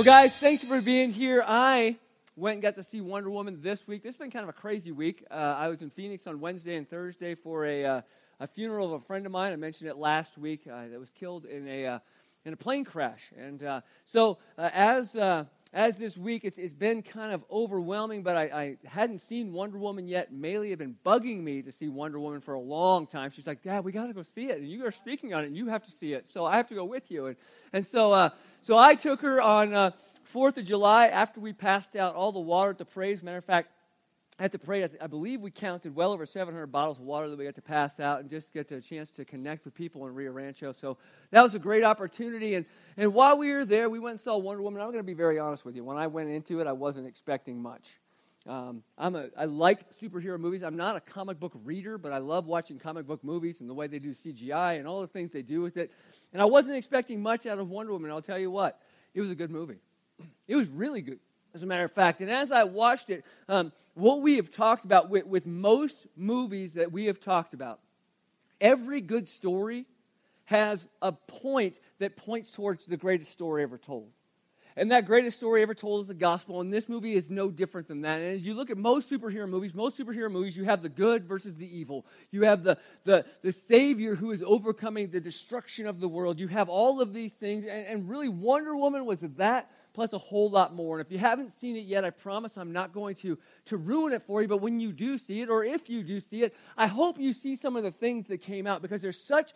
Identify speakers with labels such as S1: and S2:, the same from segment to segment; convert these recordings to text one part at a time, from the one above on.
S1: Well, guys, thanks for being here. I went and got to see Wonder Woman this week. This has been kind of a crazy week. Uh, I was in Phoenix on Wednesday and Thursday for a, uh, a funeral of a friend of mine. I mentioned it last week. Uh, that was killed in a uh, in a plane crash. And uh, so, uh, as as this week, it's, it's been kind of overwhelming, but I, I, hadn't seen Wonder Woman yet. Maylee had been bugging me to see Wonder Woman for a long time. She's like, Dad, we got to go see it. And you are speaking on it, and you have to see it. So I have to go with you. And, and so, so I took her on uh, 4th of July after we passed out all the water at the praise. Matter of fact, at the parade, I believe we counted well over 700 bottles of water that we got to pass out and just get a chance to connect with people in Rio Rancho. So that was a great opportunity. And, and while we were there, we went and saw Wonder Woman. I'm going to be very honest with you. When I went into it, I wasn't expecting much. Um, I'm a, I like superhero movies. I'm not a comic book reader, but I love watching comic book movies and the way they do CGI and all the things they do with it. And I wasn't expecting much out of Wonder Woman. I'll tell you what, it was a good movie. It was really good as a matter of fact. And as I watched it, um, what we have talked about with, with most movies that we have talked about, every good story has a point that points towards the greatest story ever told. And that greatest story ever told is the gospel, and this movie is no different than that. And as you look at most superhero movies, most superhero movies, you have the good versus the evil. You have the, the, the Savior who is overcoming the destruction of the world. You have all of these things, and, and really, Wonder Woman was that plus a whole lot more. And if you haven't seen it yet, I promise I'm not going to, to ruin it for you. But when you do see it, or if you do see it, I hope you see some of the things that came out because there's such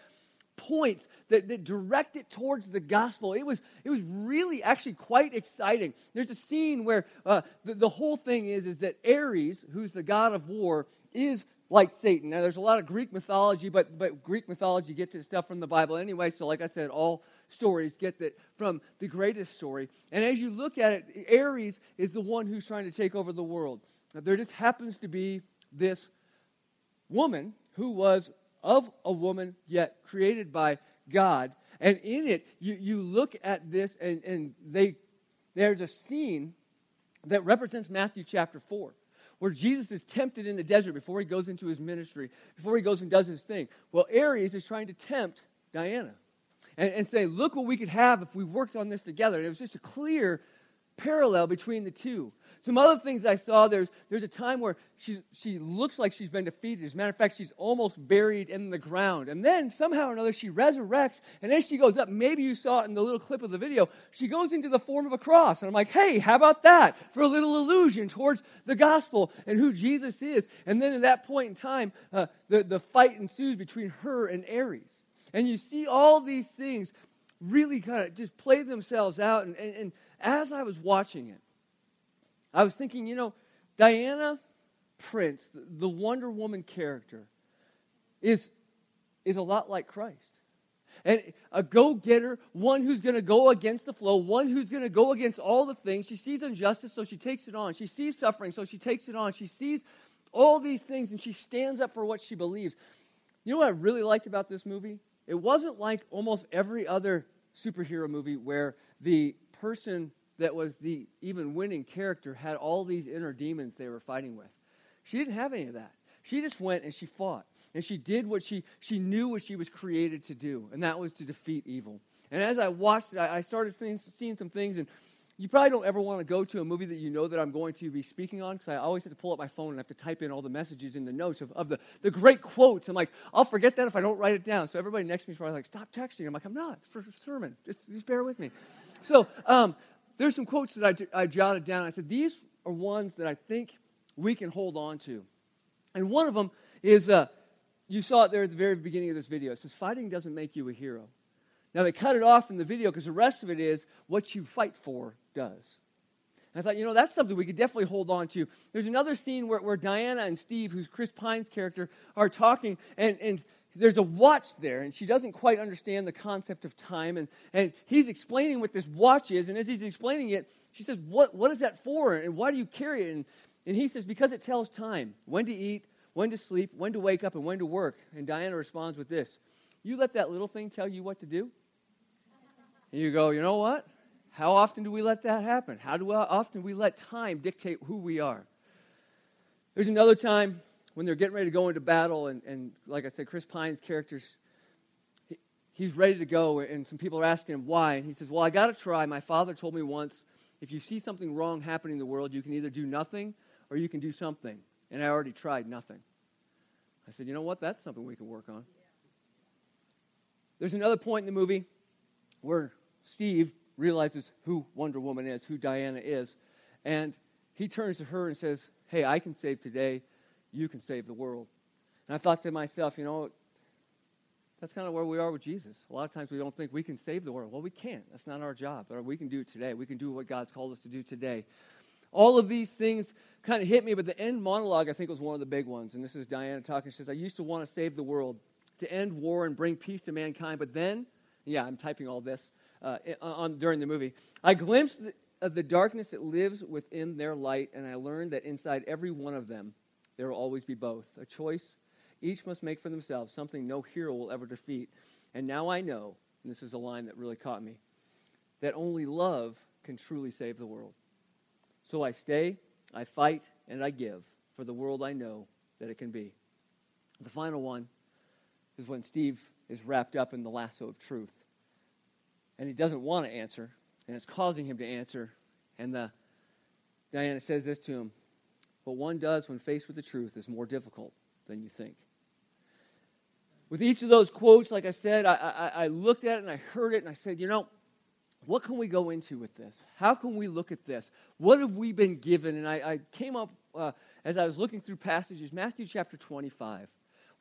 S1: points that, that direct it towards the gospel. It was, it was really actually quite exciting. There's a scene where uh, the, the whole thing is, is that Ares, who's the god of war, is like Satan. Now, there's a lot of Greek mythology, but, but Greek mythology gets its stuff from the Bible anyway. So, like I said, all stories get that from the greatest story. And as you look at it, Ares is the one who's trying to take over the world. Now, there just happens to be this woman who was of a woman, yet created by God. And in it, you, you look at this, and, and they, there's a scene that represents Matthew chapter 4 where Jesus is tempted in the desert before he goes into his ministry, before he goes and does his thing. Well, Ares is trying to tempt Diana and, and say, look what we could have if we worked on this together. And it was just a clear parallel between the two. Some other things I saw there's, there's a time where she's, she looks like she's been defeated. As a matter of fact, she's almost buried in the ground. And then somehow or another, she resurrects. And as she goes up, maybe you saw it in the little clip of the video, she goes into the form of a cross. And I'm like, hey, how about that for a little illusion towards the gospel and who Jesus is? And then at that point in time, uh, the, the fight ensues between her and Ares. And you see all these things really kind of just play themselves out. And, and, and as I was watching it, I was thinking, you know, Diana Prince, the Wonder Woman character, is, is a lot like Christ. And a go getter, one who's going to go against the flow, one who's going to go against all the things. She sees injustice, so she takes it on. She sees suffering, so she takes it on. She sees all these things, and she stands up for what she believes. You know what I really liked about this movie? It wasn't like almost every other superhero movie where the person that was the even winning character had all these inner demons they were fighting with. She didn't have any of that. She just went and she fought. And she did what she, she knew what she was created to do, and that was to defeat evil. And as I watched it, I, I started seeing, seeing some things, and you probably don't ever want to go to a movie that you know that I'm going to be speaking on because I always have to pull up my phone and have to type in all the messages in the notes of, of the, the great quotes. I'm like, I'll forget that if I don't write it down. So everybody next to me is probably like, stop texting. I'm like, I'm not. It's for sermon. Just, just bear with me. So um, there's some quotes that I, I jotted down. I said, these are ones that I think we can hold on to. And one of them is, uh, you saw it there at the very beginning of this video. It says, fighting doesn't make you a hero. Now, they cut it off in the video because the rest of it is what you fight for does. And I thought, you know, that's something we could definitely hold on to. There's another scene where, where Diana and Steve, who's Chris Pine's character, are talking, and, and there's a watch there, and she doesn't quite understand the concept of time. And, and he's explaining what this watch is, and as he's explaining it, she says, What, what is that for, and why do you carry it? And, and he says, Because it tells time when to eat, when to sleep, when to wake up, and when to work. And Diana responds with this You let that little thing tell you what to do? And you go, You know what? How often do we let that happen? How do, often do we let time dictate who we are? There's another time when they're getting ready to go into battle, and, and like I said, Chris Pine's characters, he, he's ready to go, and some people are asking him why. And he says, Well, I got to try. My father told me once if you see something wrong happening in the world, you can either do nothing or you can do something. And I already tried nothing. I said, you know what? That's something we can work on. There's another point in the movie where Steve realizes who Wonder Woman is, who Diana is, and he turns to her and says, Hey, I can save today, you can save the world. And I thought to myself, you know, that's kind of where we are with Jesus. A lot of times we don't think we can save the world. Well, we can't. That's not our job. But we can do it today. We can do what God's called us to do today. All of these things kind of hit me, but the end monologue, I think, was one of the big ones. And this is Diana talking. She says, I used to want to save the world, to end war and bring peace to mankind. But then, yeah, I'm typing all this uh, on, during the movie. I glimpsed of the darkness that lives within their light, and I learned that inside every one of them, there will always be both a choice each must make for themselves something no hero will ever defeat. And now I know, and this is a line that really caught me, that only love can truly save the world. So I stay, I fight, and I give for the world I know that it can be. The final one is when Steve is wrapped up in the lasso of truth. And he doesn't want to answer, and it's causing him to answer. And the, Diana says this to him What one does when faced with the truth is more difficult than you think. With each of those quotes, like I said, I, I, I looked at it and I heard it and I said, you know, what can we go into with this? How can we look at this? What have we been given? And I, I came up uh, as I was looking through passages, Matthew chapter 25,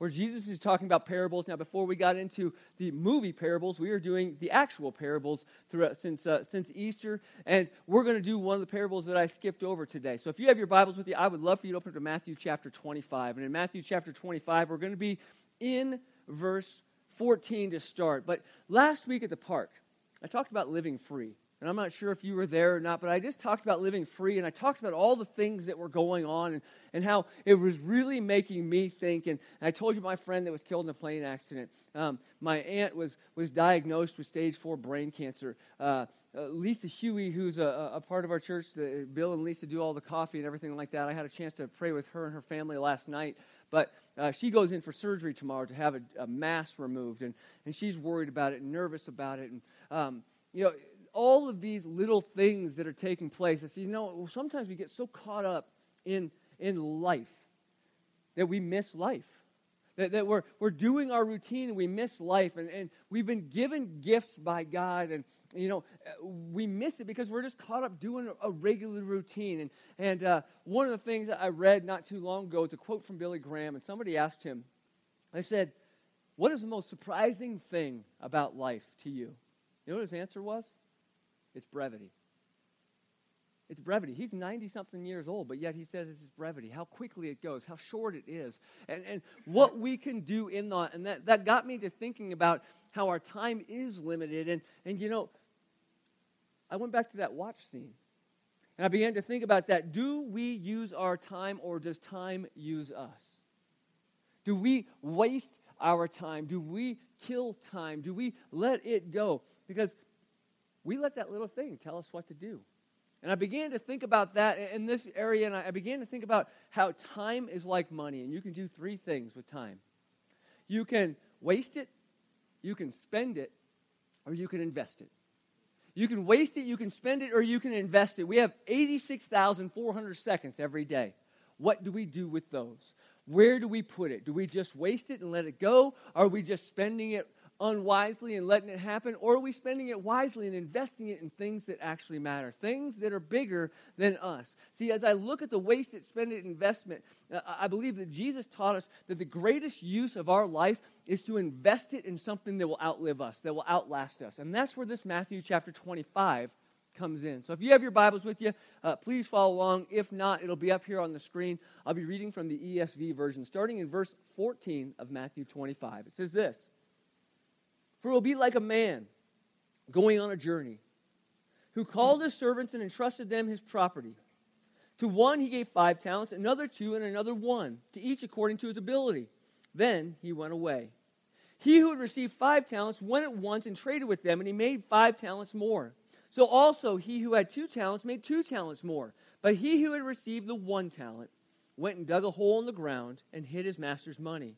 S1: where Jesus is talking about parables. Now, before we got into the movie parables, we are doing the actual parables throughout, since, uh, since Easter. And we're going to do one of the parables that I skipped over today. So if you have your Bibles with you, I would love for you to open to Matthew chapter 25. And in Matthew chapter 25, we're going to be in verse 14 to start. But last week at the park, I talked about living free. And I'm not sure if you were there or not, but I just talked about living free and I talked about all the things that were going on and, and how it was really making me think. And, I told you my friend that was killed in a plane accident. Um, my aunt was, was diagnosed with stage four brain cancer. Uh, uh, Lisa Huey, who's a, a, part of our church, the, Bill and Lisa do all the coffee and everything like that. I had a chance to pray with her and her family last night. But uh, she goes in for surgery tomorrow to have a, a, mass removed, and, and she's worried about it and nervous about it. And, um, you know, all of these little things that are taking place. I see, you know, sometimes we get so caught up in, in life that we miss life. That, that we're, we're doing our routine and we miss life. And, and we've been given gifts by God, and, you know, we miss it because we're just caught up doing a regular routine. And, and uh, one of the things that I read not too long ago is a quote from Billy Graham, and somebody asked him, they said, What is the most surprising thing about life to you? You know what his answer was? It's brevity. It's brevity. He's 90 something years old, but yet he says it's brevity, how quickly it goes, how short it is, and, and what we can do in that. And that, that got me to thinking about how our time is limited. And, and you know, I went back to that watch scene. And I began to think about that. Do we use our time or does time use us? Do we waste our time? Do we kill time? Do we let it go? Because we let that little thing tell us what to do. And I began to think about that in this area, and I began to think about how time is like money, and you can do three things with time you can waste it, you can spend it, or you can invest it. You can waste it, you can spend it, or you can invest it. We have 86,400 seconds every day. What do we do with those? Where do we put it? Do we just waste it and let it go? Are we just spending it unwisely and letting it happen? Or are we spending it wisely and investing it in things that actually matter, things that are bigger than us? See, as I look at the wasted, spend it investment, uh, I believe that Jesus taught us that the greatest use of our life is to invest it in something that will outlive us, that will outlast us. And that's where this Matthew chapter 25 comes in. So if you have your Bibles with you, uh, please follow along. If not, it'll be up here on the screen. I'll be reading from the ESV version, starting in verse 14 of Matthew 25. It says this For it will be like a man going on a journey who called his servants and entrusted them his property. To one he gave five talents, another two, and another one, to each according to his ability. Then he went away. He who had received five talents went at once and traded with them, and he made five talents more. So also he who had two talents made two talents more. But he who had received the one talent went and dug a hole in the ground and hid his master's money.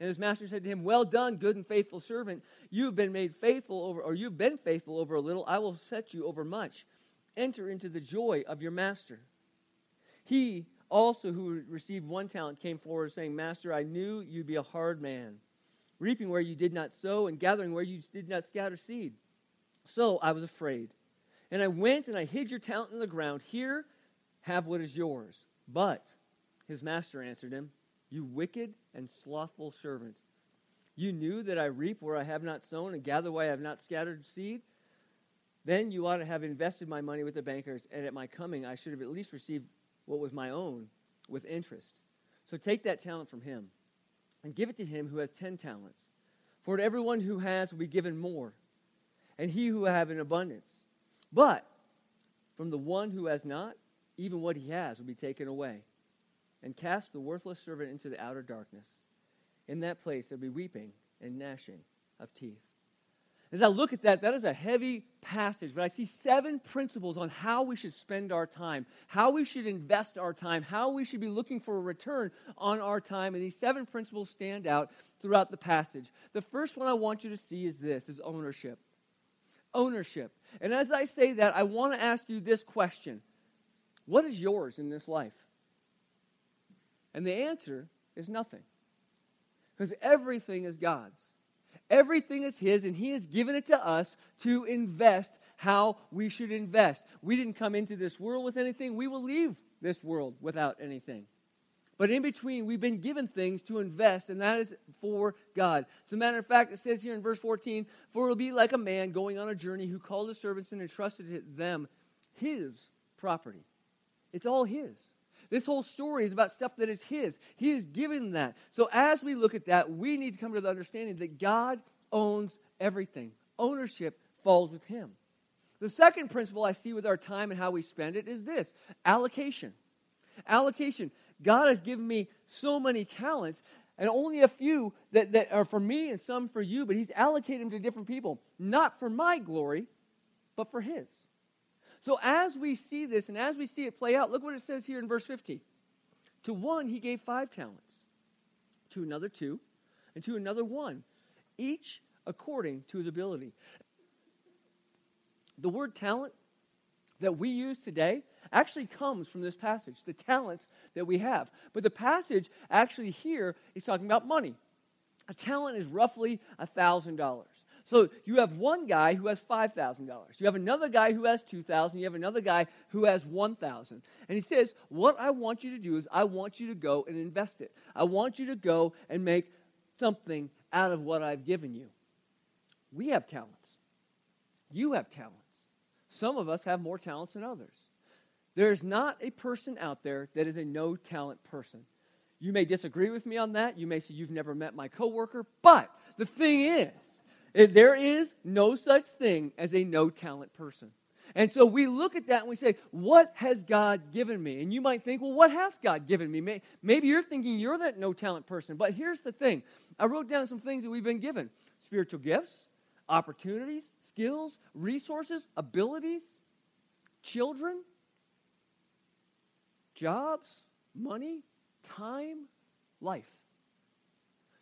S1: And his master said to him, Well done, good and faithful servant. You've been made faithful over, or you've been faithful over a little. I will set you over much. Enter into the joy of your master. He also, who received one talent, came forward, saying, Master, I knew you'd be a hard man, reaping where you did not sow, and gathering where you did not scatter seed. So I was afraid. And I went and I hid your talent in the ground. Here, have what is yours. But his master answered him, You wicked and slothful servant. You knew that I reap where I have not sown and gather where I have not scattered seed. Then you ought to have invested my money with the bankers, and at my coming I should have at least received what was my own with interest. So take that talent from him and give it to him who has ten talents. For to everyone who has will be given more, and he who have in abundance. But from the one who has not, even what he has will be taken away. And cast the worthless servant into the outer darkness. In that place there will be weeping and gnashing of teeth. As I look at that, that is a heavy passage, but I see seven principles on how we should spend our time, how we should invest our time, how we should be looking for a return on our time. And these seven principles stand out throughout the passage. The first one I want you to see is this is ownership. Ownership. And as I say that, I want to ask you this question. What is yours in this life? And the answer is nothing. Because everything is God's. Everything is His, and He has given it to us to invest how we should invest. We didn't come into this world with anything, we will leave this world without anything. But in between, we've been given things to invest, and that is for God. As a matter of fact, it says here in verse 14, For it will be like a man going on a journey who called his servants and entrusted them his property. It's all his. This whole story is about stuff that is His. He is given that. So as we look at that, we need to come to the understanding that God owns everything. Ownership falls with Him. The second principle I see with our time and how we spend it is this allocation. Allocation. God has given me so many talents, and only a few that, that are for me and some for you, but He's allocated them to different people, not for my glory, but for His. So as we see this and as we see it play out, look what it says here in verse 50. To one, he gave five talents, to another, two, and to another, one, each according to his ability. The word talent that we use today actually comes from this passage, the talents that we have. But the passage actually here is talking about money. A talent is roughly a $1,000. So you have one guy who has $5,000. You have another guy who has 2,000. You have another guy who has 1,000. And he says, "What I want you to do is I want you to go and invest it. I want you to go and make something out of what I've given you." We have talents. You have talents. Some of us have more talents than others. There is not a person out there that is a no talent person. You may disagree with me on that. You may say you've never met my coworker, but the thing is, there is no such thing as a no talent person. And so we look at that and we say, What has God given me? And you might think, Well, what has God given me? Maybe you're thinking you're that no talent person. But here's the thing I wrote down some things that we've been given spiritual gifts, opportunities, skills, resources, abilities, children, jobs, money, time, life.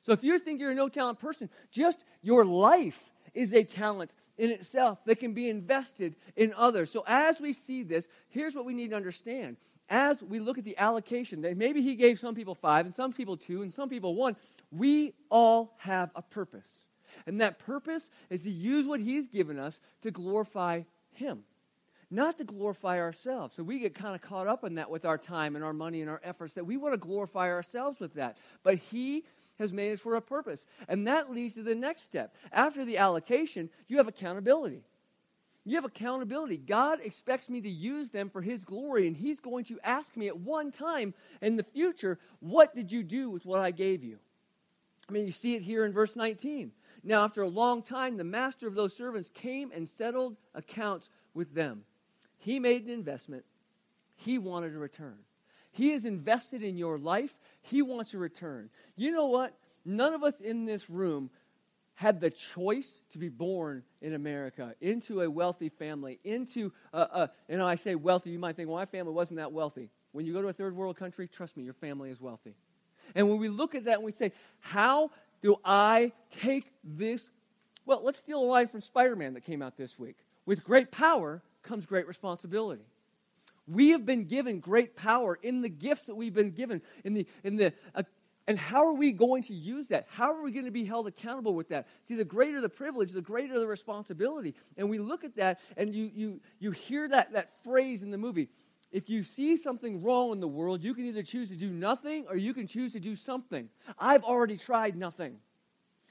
S1: So if you think you're a no talent person, just your life is a talent in itself that can be invested in others. So as we see this, here's what we need to understand. As we look at the allocation, that maybe he gave some people five and some people two and some people one, we all have a purpose. And that purpose is to use what he's given us to glorify him not to glorify ourselves. So we get kind of caught up in that with our time and our money and our efforts that we want to glorify ourselves with that. But He has made us for a purpose. And that leads to the next step. After the allocation, you have accountability. You have accountability. God expects me to use them for His glory, and He's going to ask me at one time in the future, What did you do with what I gave you? I mean, you see it here in verse 19. Now, after a long time, the master of those servants came and settled accounts with them. He made an investment, He wanted a return. He is invested in your life, He wants a return. You know what? None of us in this room had the choice to be born in America into a wealthy family, into, a, a, you know, I say wealthy, you might think, well, my family wasn't that wealthy. When you go to a third world country, trust me, your family is wealthy. And when we look at that and we say, how do I take this? Well, let's steal a line from Spider Man that came out this week. With great power comes great responsibility. We have been given great power in the gifts that we've been given, in the, in the uh, and how are we going to use that? How are we going to be held accountable with that? See, the greater the privilege, the greater the responsibility. And we look at that and you, you, you hear that, that phrase in the movie if you see something wrong in the world, you can either choose to do nothing or you can choose to do something. I've already tried nothing.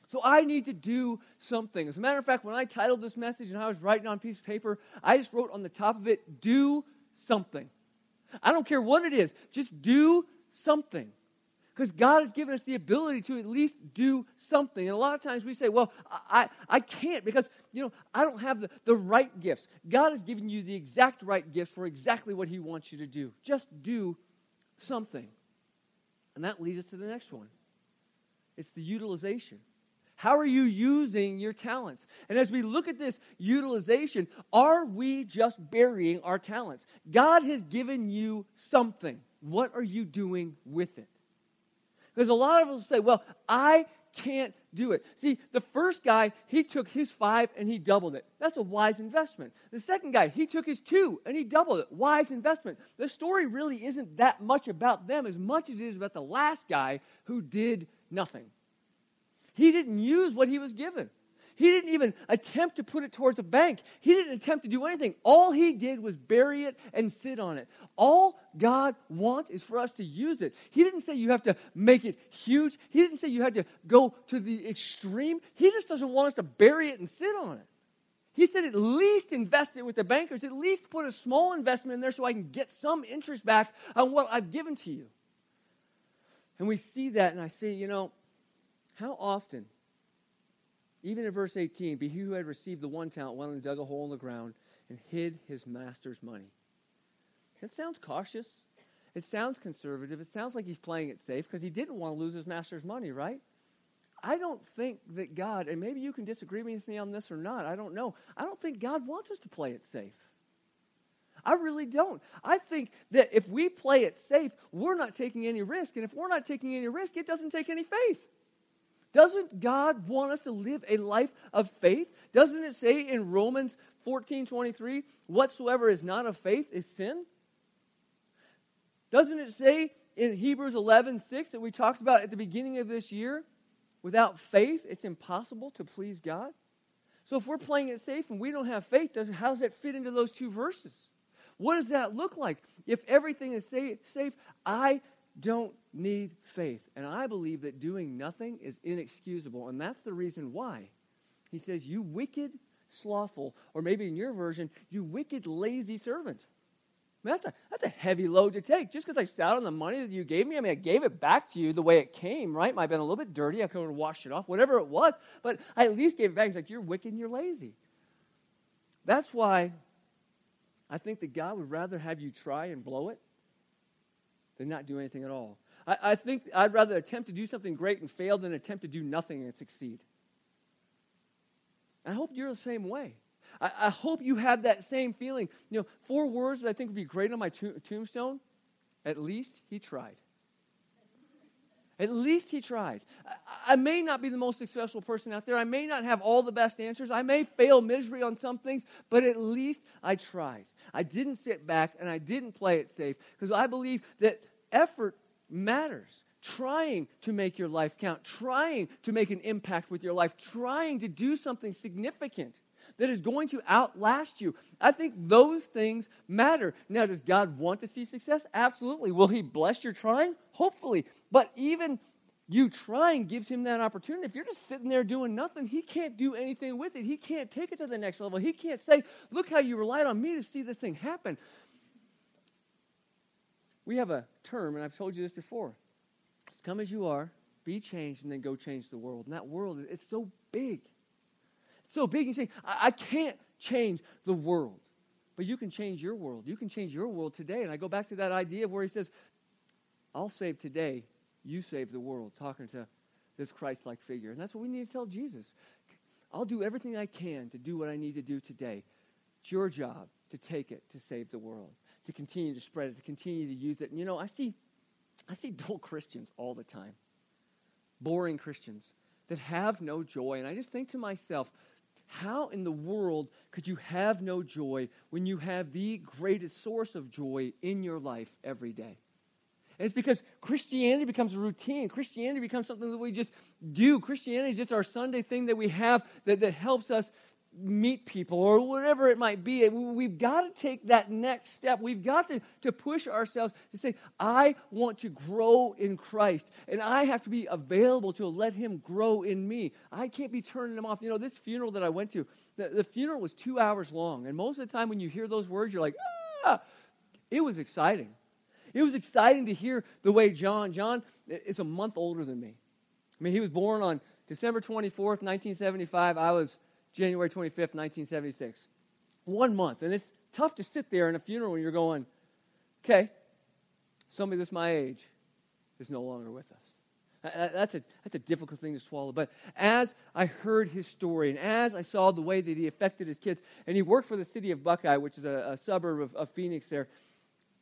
S1: So I need to do something. As a matter of fact, when I titled this message and I was writing on a piece of paper, I just wrote on the top of it, do something. I don't care what it is, just do something. Because God has given us the ability to at least do something. And a lot of times we say, well, I, I can't because, you know, I don't have the, the right gifts. God has given you the exact right gifts for exactly what He wants you to do. Just do something. And that leads us to the next one it's the utilization. How are you using your talents? And as we look at this utilization, are we just burying our talents? God has given you something. What are you doing with it? Because a lot of us say, well, I can't do it. See, the first guy, he took his five and he doubled it. That's a wise investment. The second guy, he took his two and he doubled it. Wise investment. The story really isn't that much about them as much as it is about the last guy who did nothing. He didn't use what he was given. He didn't even attempt to put it towards a bank. He didn't attempt to do anything. All he did was bury it and sit on it. All God wants is for us to use it. He didn't say you have to make it huge. He didn't say you had to go to the extreme. He just doesn't want us to bury it and sit on it. He said at least invest it with the bankers, at least put a small investment in there so I can get some interest back on what I've given to you. And we see that, and I say, you know, how often even in verse 18, be he who had received the one talent went and dug a hole in the ground and hid his master's money. It sounds cautious. It sounds conservative. It sounds like he's playing it safe because he didn't want to lose his master's money, right? I don't think that God, and maybe you can disagree with me on this or not, I don't know. I don't think God wants us to play it safe. I really don't. I think that if we play it safe, we're not taking any risk. And if we're not taking any risk, it doesn't take any faith. Doesn't God want us to live a life of faith? Doesn't it say in Romans 14 23, whatsoever is not of faith is sin? Doesn't it say in Hebrews 11 6 that we talked about at the beginning of this year, without faith, it's impossible to please God? So if we're playing it safe and we don't have faith, how does that fit into those two verses? What does that look like? If everything is safe, I don't need faith. And I believe that doing nothing is inexcusable. And that's the reason why. He says, You wicked, slothful, or maybe in your version, you wicked, lazy servant. I mean, that's, a, that's a heavy load to take. Just because I sat on the money that you gave me, I mean, I gave it back to you the way it came, right? Might have been a little bit dirty. I could have washed it off, whatever it was. But I at least gave it back. He's like, You're wicked and you're lazy. That's why I think that God would rather have you try and blow it than not do anything at all. I, I think I'd rather attempt to do something great and fail than attempt to do nothing and succeed. I hope you're the same way. I, I, hope you have that same feeling. You know, four words that I think would be great on my to- tombstone. At least he tried. At least he tried. I, may not be the most successful person out there. I may not have all the best answers. I may fail miserably on some things, but at least I tried. I didn't sit back and I didn't play it safe because I believe that effort matters. Trying to make your life count, trying to make an impact with your life, trying to do something significant that is going to outlast you. I think those things matter. Now, does God want to see success? Absolutely. Will He bless your trying? Hopefully. But even you trying gives him that opportunity. If you're just sitting there doing nothing, he can't do anything with it. He can't take it to the next level. He can't say, Look how you relied on me to see this thing happen. We have a term, and I've told you this before. Just come as you are, be changed, and then go change the world. And that world, it's so big. So big. You say, I, I can't change the world. But you can change your world. You can change your world today. And I go back to that idea of where he says, I'll save today, you save the world, talking to this Christ like figure. And that's what we need to tell Jesus. I'll do everything I can to do what I need to do today. It's your job to take it to save the world, to continue to spread it, to continue to use it. And you know, I see I see dull Christians all the time. Boring Christians that have no joy. And I just think to myself, how in the world could you have no joy when you have the greatest source of joy in your life every day? And it's because Christianity becomes a routine. Christianity becomes something that we just do. Christianity is just our Sunday thing that we have that, that helps us meet people or whatever it might be. We've got to take that next step. We've got to, to push ourselves to say, I want to grow in Christ, and I have to be available to let Him grow in me. I can't be turning Him off. You know, this funeral that I went to, the, the funeral was two hours long, and most of the time when you hear those words, you're like, ah, it was exciting. It was exciting to hear the way John, John is a month older than me. I mean, he was born on December 24th, 1975. I was January 25th, 1976. One month. And it's tough to sit there in a funeral when you're going, okay, somebody that's my age is no longer with us. That's a, that's a difficult thing to swallow. But as I heard his story and as I saw the way that he affected his kids, and he worked for the city of Buckeye, which is a, a suburb of, of Phoenix there,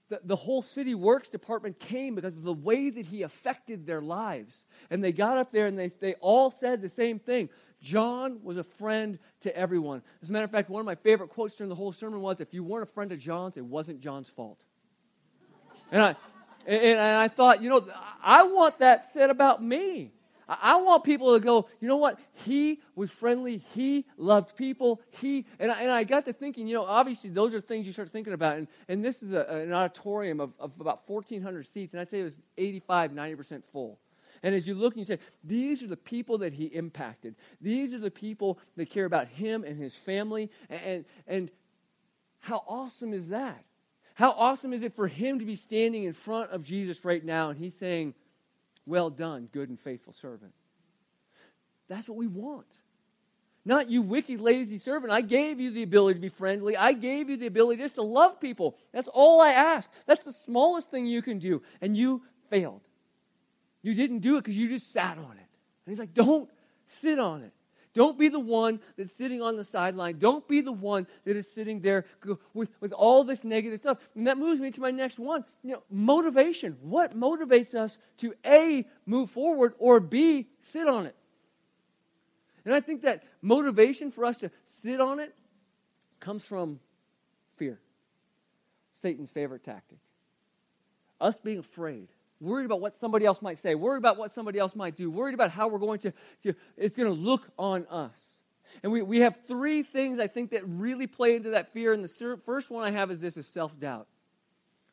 S1: the, the whole city works department came because of the way that he affected their lives. And they got up there and they, they all said the same thing. John was a friend to everyone. As a matter of fact, one of my favorite quotes during the whole sermon was if you weren't a friend of John's, it wasn't John's fault. And I, and I thought, you know, I want that said about me. I want people to go, you know what? He was friendly. He loved people. He, and I, and I got to thinking, you know, obviously those are things you start thinking about. And, and this is a, an auditorium of, of about 1,400 seats, and I'd say it was 85, 90% full. And as you look and you say, these are the people that he impacted. These are the people that care about him and his family. And, and, how awesome is that? How awesome is it for him to be standing in front of Jesus right now and he's saying, well done, good and faithful servant. That's what we want. Not you wicked, lazy servant. I gave you the ability to be friendly. I gave you the ability just to love people. That's all I ask. That's the smallest thing you can do. And you failed. You didn't do it because you just sat on it. And he's like, don't sit on it. Don't be the one that's sitting on the sideline. Don't be the one that is sitting there with, with all this negative stuff. And that moves me to my next one. You know, motivation. What motivates us to A, move forward, or B, sit on it? And I think that motivation for us to sit on it comes from fear. Satan's favorite tactic. Us being afraid worried about what somebody else might say, worried about what somebody else might do, worried about how we're going to, to it's going to look on us. And we, we have three things I think that really play into that fear. And the first one I have is this is self doubt.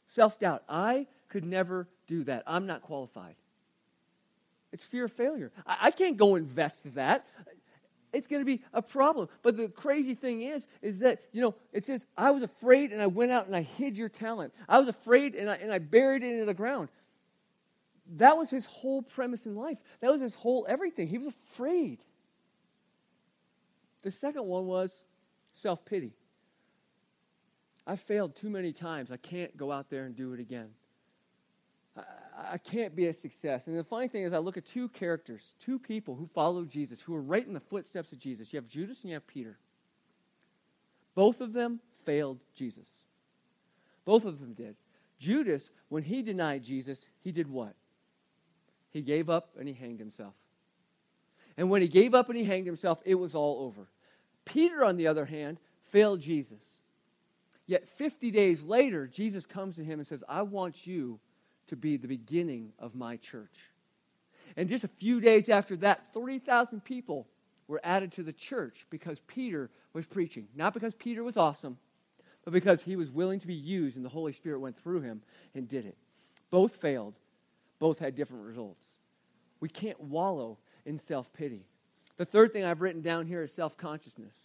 S1: Self doubt. I could never do that. I'm not qualified. It's fear of failure. I, I can't go invest that. It's going to be a problem. But the crazy thing is, is that, you know, it says, I was afraid and I went out and I hid your talent. I was afraid and I, and I buried it into the ground that was his whole premise in life. That was his whole everything. He was afraid. The second one was self pity. I failed too many times. I can't go out there and do it again. I, I, can't be a success. And the funny thing is, I look at two characters, two people who followed Jesus, who were right in the footsteps of Jesus. You have Judas and you have Peter. Both of them failed Jesus. Both of them did. Judas, when he denied Jesus, he did what? He gave up and he hanged himself. And when he gave up and he hanged himself, it was all over. Peter, on the other hand, failed Jesus. Yet 50 days later, Jesus comes to him and says, I want you to be the beginning of my church. And just a few days after that, 30,000 people were added to the church because Peter was preaching. Not because Peter was awesome, but because he was willing to be used and the Holy Spirit went through him and did it. Both failed, both had different results. We can't wallow in self pity. The third thing I've written down here is self consciousness.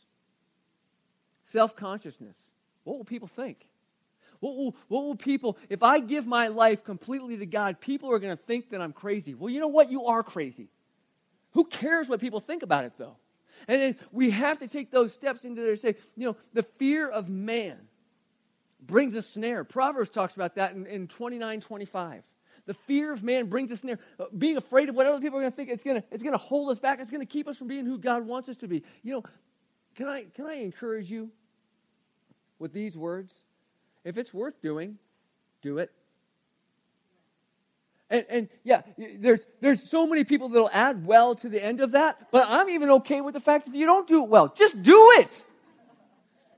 S1: Self consciousness. What will people think? What will, what will people, if I give my life completely to God, people are going to think that I'm crazy. Well, you know what? You are crazy. Who cares what people think about it, though? And we have to take those steps into there say, you know, the fear of man brings a snare. Proverbs talks about that in, in 29 25. The fear of man brings us snare. Uh, being afraid of what other people are going to think, it's going to it's gonna hold us back. It's going to keep us from being who God wants us to be. You know, can I, can I encourage you with these words? If it's worth doing, do it. And, and, yeah, there's, there's so many people that'll add well to the end of that, but I'm even okay with the fact that you don't do it well. Just do it.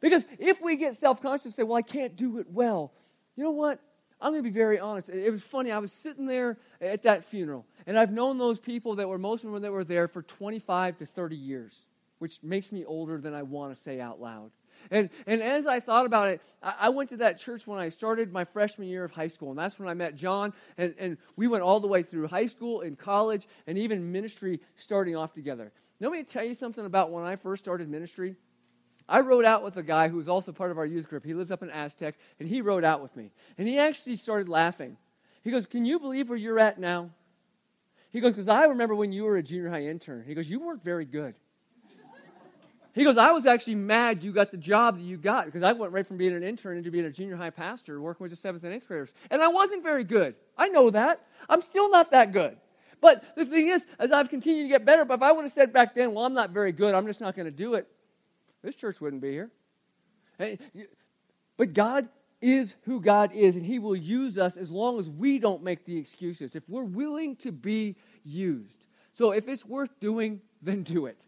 S1: Because if we get self conscious and say, well, I can't do it well, you know what? I'm going to be very honest. It was funny. I was sitting there at that funeral, and I've known those people that were, most of them that were there for 25 to 30 years, which makes me older than I want to say out loud. And, and as I thought about it, I, I, went to that church when I started my freshman year of high school, and that's when I met John. And, and we went all the way through high school and college and even ministry starting off together. Let me tell you something about when I first started ministry. I rode out with a guy who was also part of our youth group. He lives up in Aztec, and he rode out with me. And he actually started laughing. He goes, Can you believe where you're at now? He goes, Because I remember when you were a junior high intern. He goes, You weren't very good. He goes, I was actually mad you got the job that you got because I went right from being an intern into being a junior high pastor working with the seventh and eighth graders. And I wasn't very good. I know that. I'm still not that good. But the thing is, as I've continued to get better, but if I would have said back then, well, I'm not very good, I'm just not going to do it, this church wouldn't be here. But God is who God is, and He will use us as long as we don't make the excuses. If we're willing to be used. So if it's worth doing, then do it.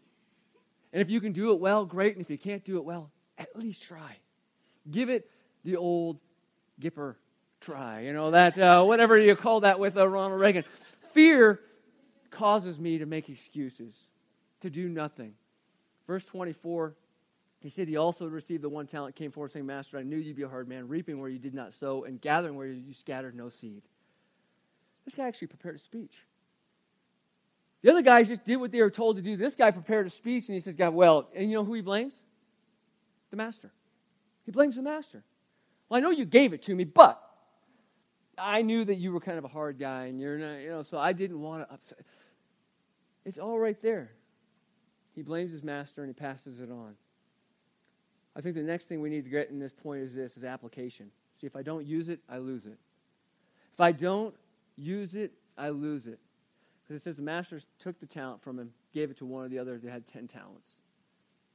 S1: And if you can do it well, great. And if you can't do it well, at least try. Give it the old Gipper try. You know, that, uh, whatever you call that with uh, Ronald Reagan. Fear causes me to make excuses, to do nothing. Verse 24, he said he also received the one talent, came forward saying, Master, I knew you'd be a hard man, reaping where you did not sow, and gathering where you scattered no seed. This guy actually prepared a speech. The other guys just did what they were told to do. This guy prepared a speech and he says, God, well, and you know who he blames? The master. He blames the master. Well, I know you gave it to me, but I knew that you were kind of a hard guy and you're not, you know, so I didn't want to upset. It's all right there. He blames his master and he passes it on. I think the next thing we need to get in this point is this is application. See, if I don't use it, I lose it. If I don't use it, I lose it. Because it says the master took the talent from him, gave it to one of the others that had 10 talents.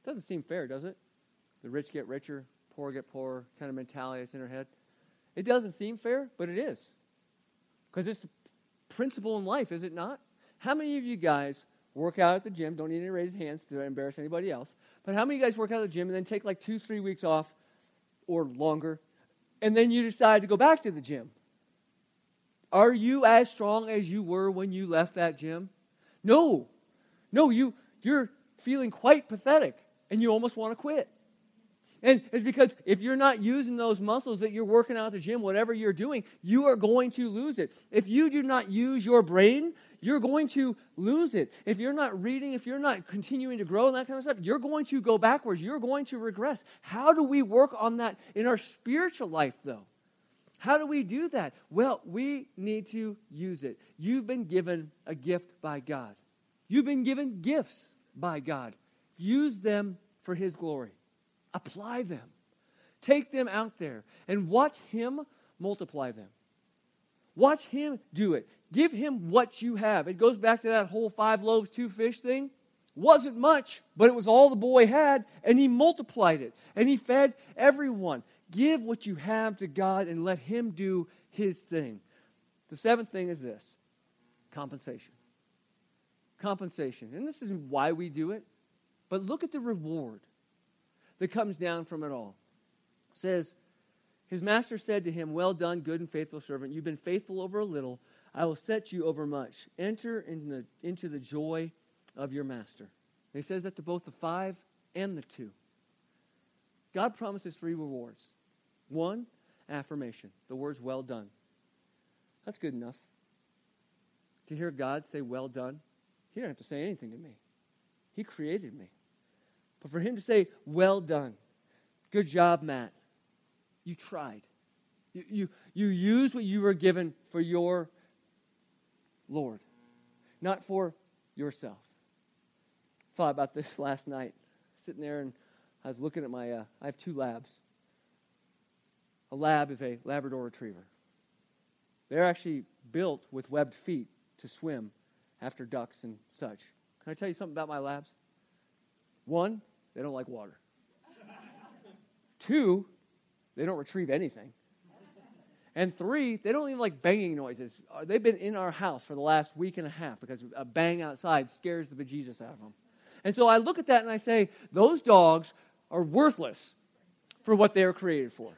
S1: Doesn't seem fair, does it? The rich get richer, poor get poorer kind of mentality that's in our head. It doesn't seem fair, but it is. Because it's the principle in life, is it not? How many of you guys work out at the gym? Don't need to raise hands to embarrass anybody else. But how many of you guys work out at the gym and then take like two, three weeks off or longer, and then you decide to go back to the gym? Are you as strong as you were when you left that gym? No. No, you, you're feeling quite pathetic and you almost want to quit. And it's because if you're not using those muscles that you're working out at the gym, whatever you're doing, you are going to lose it. If you do not use your brain, you're going to lose it. If you're not reading, if you're not continuing to grow and that kind of stuff, you're going to go backwards. You're going to regress. How do we work on that in our spiritual life, though? How do we do that? Well, we need to use it. You've been given a gift by God. You've been given gifts by God. Use them for His glory. Apply them. Take them out there and watch Him multiply them. Watch Him do it. Give Him what you have. It goes back to that whole five loaves, two fish thing. Wasn't much, but it was all the boy had, and He multiplied it, and He fed everyone. Give what you have to God and let Him do His thing. The seventh thing is this compensation. Compensation. And this isn't why we do it, but look at the reward that comes down from it all. It says, His master said to him, Well done, good and faithful servant. You've been faithful over a little. I will set you over much. Enter in the, into the joy of your master. And he says that to both the five and the two. God promises three rewards. One, affirmation. The words well done. That's good enough. To hear God say, well done, he didn't have to say anything to me. He created me. But for him to say, well done, good job, Matt, you tried. You, you, you used what you were given for your Lord, not for yourself. Thought about this last night, sitting there and I was looking at my, uh, I have two labs. a lab is a Labrador retriever. They're actually built with webbed feet to swim after ducks and such. Can I tell you something about my labs? One, they don't like water. Two, they don't retrieve anything. And three, they don't even like banging noises. Uh, they've been in our house for the last week and a half because a bang outside scares the bejesus out of them. And so I look at that and I say, those dogs are worthless for what they were created for.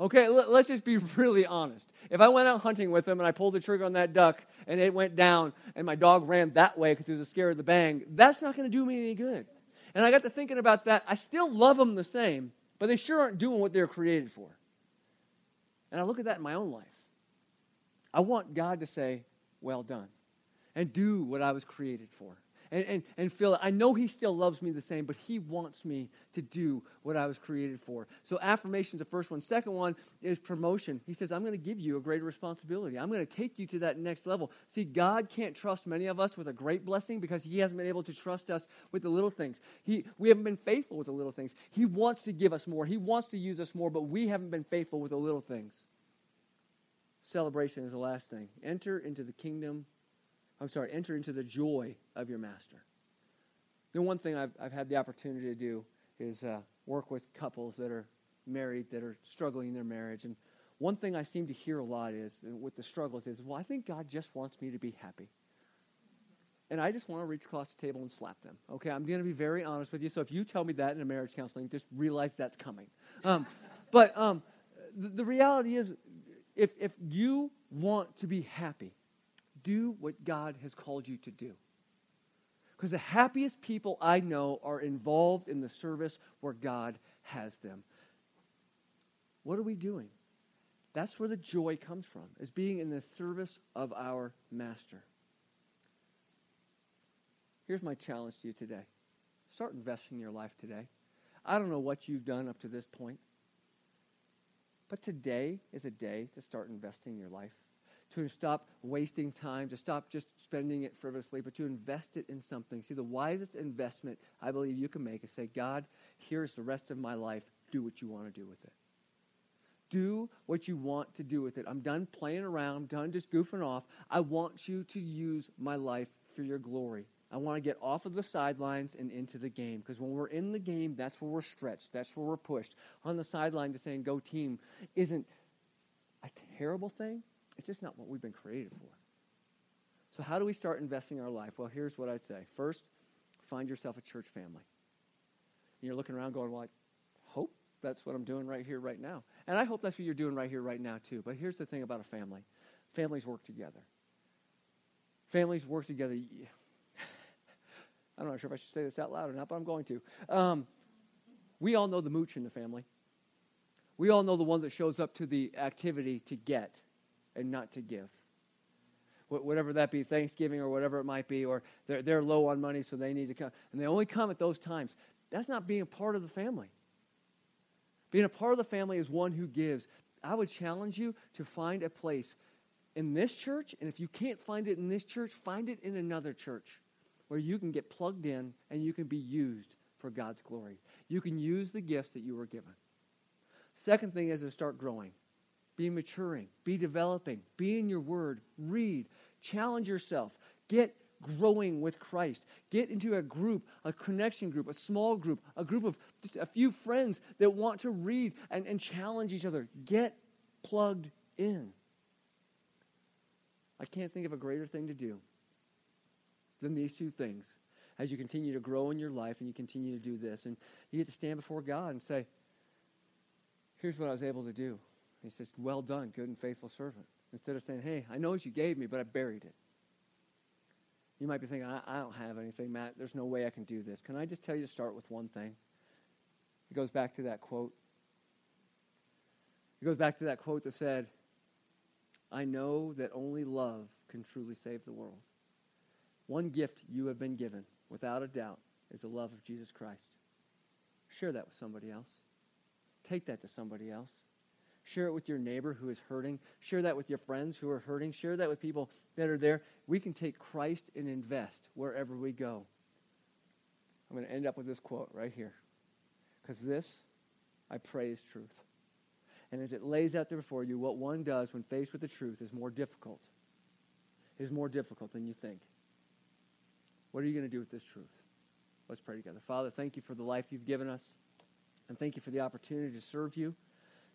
S1: Okay, let's just be really honest. If I went out hunting with them and I pulled the trigger on that duck and it went down and my dog ran that way because he was scared of the bang, that's not going to do me any good. And I got to thinking about that. I still love them the same, but they sure aren't doing what they're created for. And I look at that in my own life. I want God to say, well done, and do what I was created for. And, and, and feel it. I know He still loves me the same, but He wants me to do what I was created for. So, affirmation is the first one. Second one is promotion. He says, I'm going to give you a greater responsibility. I'm going to take you to that next level. See, God can't trust many of us with a great blessing because He hasn't been able to trust us with the little things. He, we haven't been faithful with the little things. He wants to give us more, He wants to use us more, but we haven't been faithful with the little things. Celebration is the last thing. Enter into the kingdom I'm sorry, enter into the joy of your master. The one thing I've, I've had the opportunity to do is uh, work with couples that are married, that are struggling in their marriage. And one thing I seem to hear a lot is, uh, with the struggles, is, well, I think God just wants me to be happy. And I just want to reach across the table and slap them. Okay, I'm going to be very honest with you. So if you tell me that in a marriage counseling, just realize that's coming. Um, but um, the, the reality is, if, if you want to be happy, do what God has called you to do. Because the happiest people I know are involved in the service where God has them. What are we doing? That's where the joy comes from, is being in the service of our master. Here's my challenge to you today. Start investing in your life today. I don't know what you've done up to this point, but today is a day to start investing in your life to stop wasting time, to stop just spending it frivolously, but to invest it in something. See, the wisest investment I believe you can make is say, God, here's the rest of my life. Do what you want to do with it. Do what you want to do with it. I'm done playing around. I'm done just goofing off. I want you to use my life for your glory. I want to get off of the sidelines and into the game. Because when we're in the game, that's where we're stretched. That's where we're pushed. On the sideline, to saying, go team, isn't a terrible thing. It's just not what we've been created for. So, how do we start investing our life? Well, here's what I'd say. First, find yourself a church family. And you're looking around going, well, I hope that's what I'm doing right here, right now. And I hope that's what you're doing right here, right now, too. But here's the thing about a family families work together. Families work together. I'm not sure if I should say this out loud or not, but I'm going to. Um, we all know the mooch in the family. We all know the one that shows up to the activity to get and not to give. Whatever that be, Thanksgiving or whatever it might be, or they're, they're low on money, so they need to come. And they only come at those times. That's not being a part of the family. Being a part of the family is one who gives. I would challenge you to find a place in this church, and if you can't find it in this church, find it in another church where you can get plugged in and you can be used for God's glory. You can use the gifts that you were given. Second thing is to start growing. Be maturing, be developing, be in your word, read, challenge yourself, get growing with Christ. Get into a group, a connection group, a small group, a group of just a few friends that want to read and, and challenge each other. Get plugged in. I can't think of a greater thing to do than these two things as you continue to grow in your life and you continue to do this. And you get to stand before God and say, Here's what I was able to do. He says, Well done, good and faithful servant. Instead of saying, Hey, I know what you gave me, but I buried it. You might be thinking, I, I don't have anything, Matt. There's no way I can do this. Can I just tell you to start with one thing? It goes back to that quote. It goes back to that quote that said, I know that only love can truly save the world. One gift you have been given, without a doubt, is the love of Jesus Christ. Share that with somebody else. Take that to somebody else. Share it with your neighbor who is hurting. Share that with your friends who are hurting. Share that with people that are there. We can take Christ and invest wherever we go. I'm going to end up with this quote right here. Because this, I pray, is truth. And as it lays out there before you, what one does when faced with the truth is more difficult. Is more difficult than you think. What are you going to do with this truth? Let's pray together. Father, thank you for the life you've given us. And thank you for the opportunity to serve you.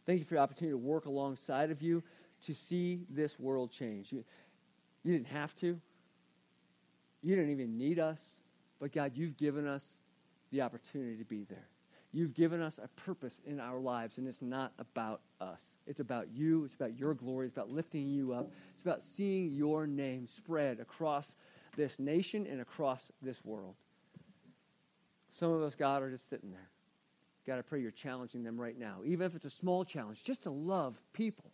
S1: Thank you for the opportunity to work alongside of you to see this world change. You, you didn't have to, you didn't even need us. But God, you've given us the opportunity to be there. You've given us a purpose in our lives, and it's not about us. It's about you. It's about your glory. It's about lifting you up. It's about seeing your name spread across this nation and across this world. Some of us, God, are just sitting there. God, I pray you're challenging them right now, even if it's a small challenge, just to love people,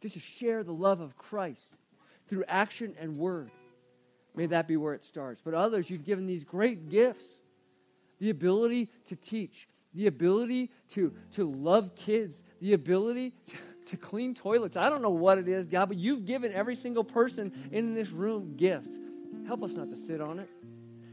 S1: just to share the love of Christ through action and word. May that be where it starts. But others, you've given these great gifts the ability to teach, the ability to, to love kids, the ability to, to clean toilets. I don't know what it is, God, but you've given every single person in this room gifts. Help us not to sit on it.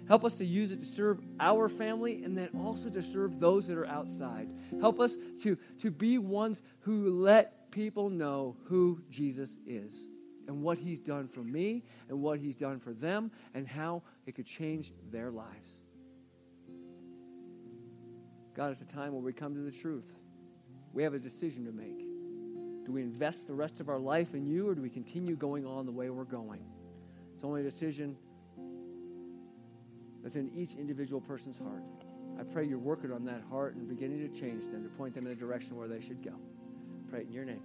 S1: Help us to use it to serve our family and then also to serve those that are outside. Help us to, to be ones who let people know who Jesus is and what he's done for me and what he's done for them and how it could change their lives. God, it's a time where we come to the truth. We have a decision to make. Do we invest the rest of our life in you or do we continue going on the way we're going? It's only a decision that's in each individual person's heart. I pray you're working on that heart and beginning to change them, to point them in the direction where they should go. Pray in your name.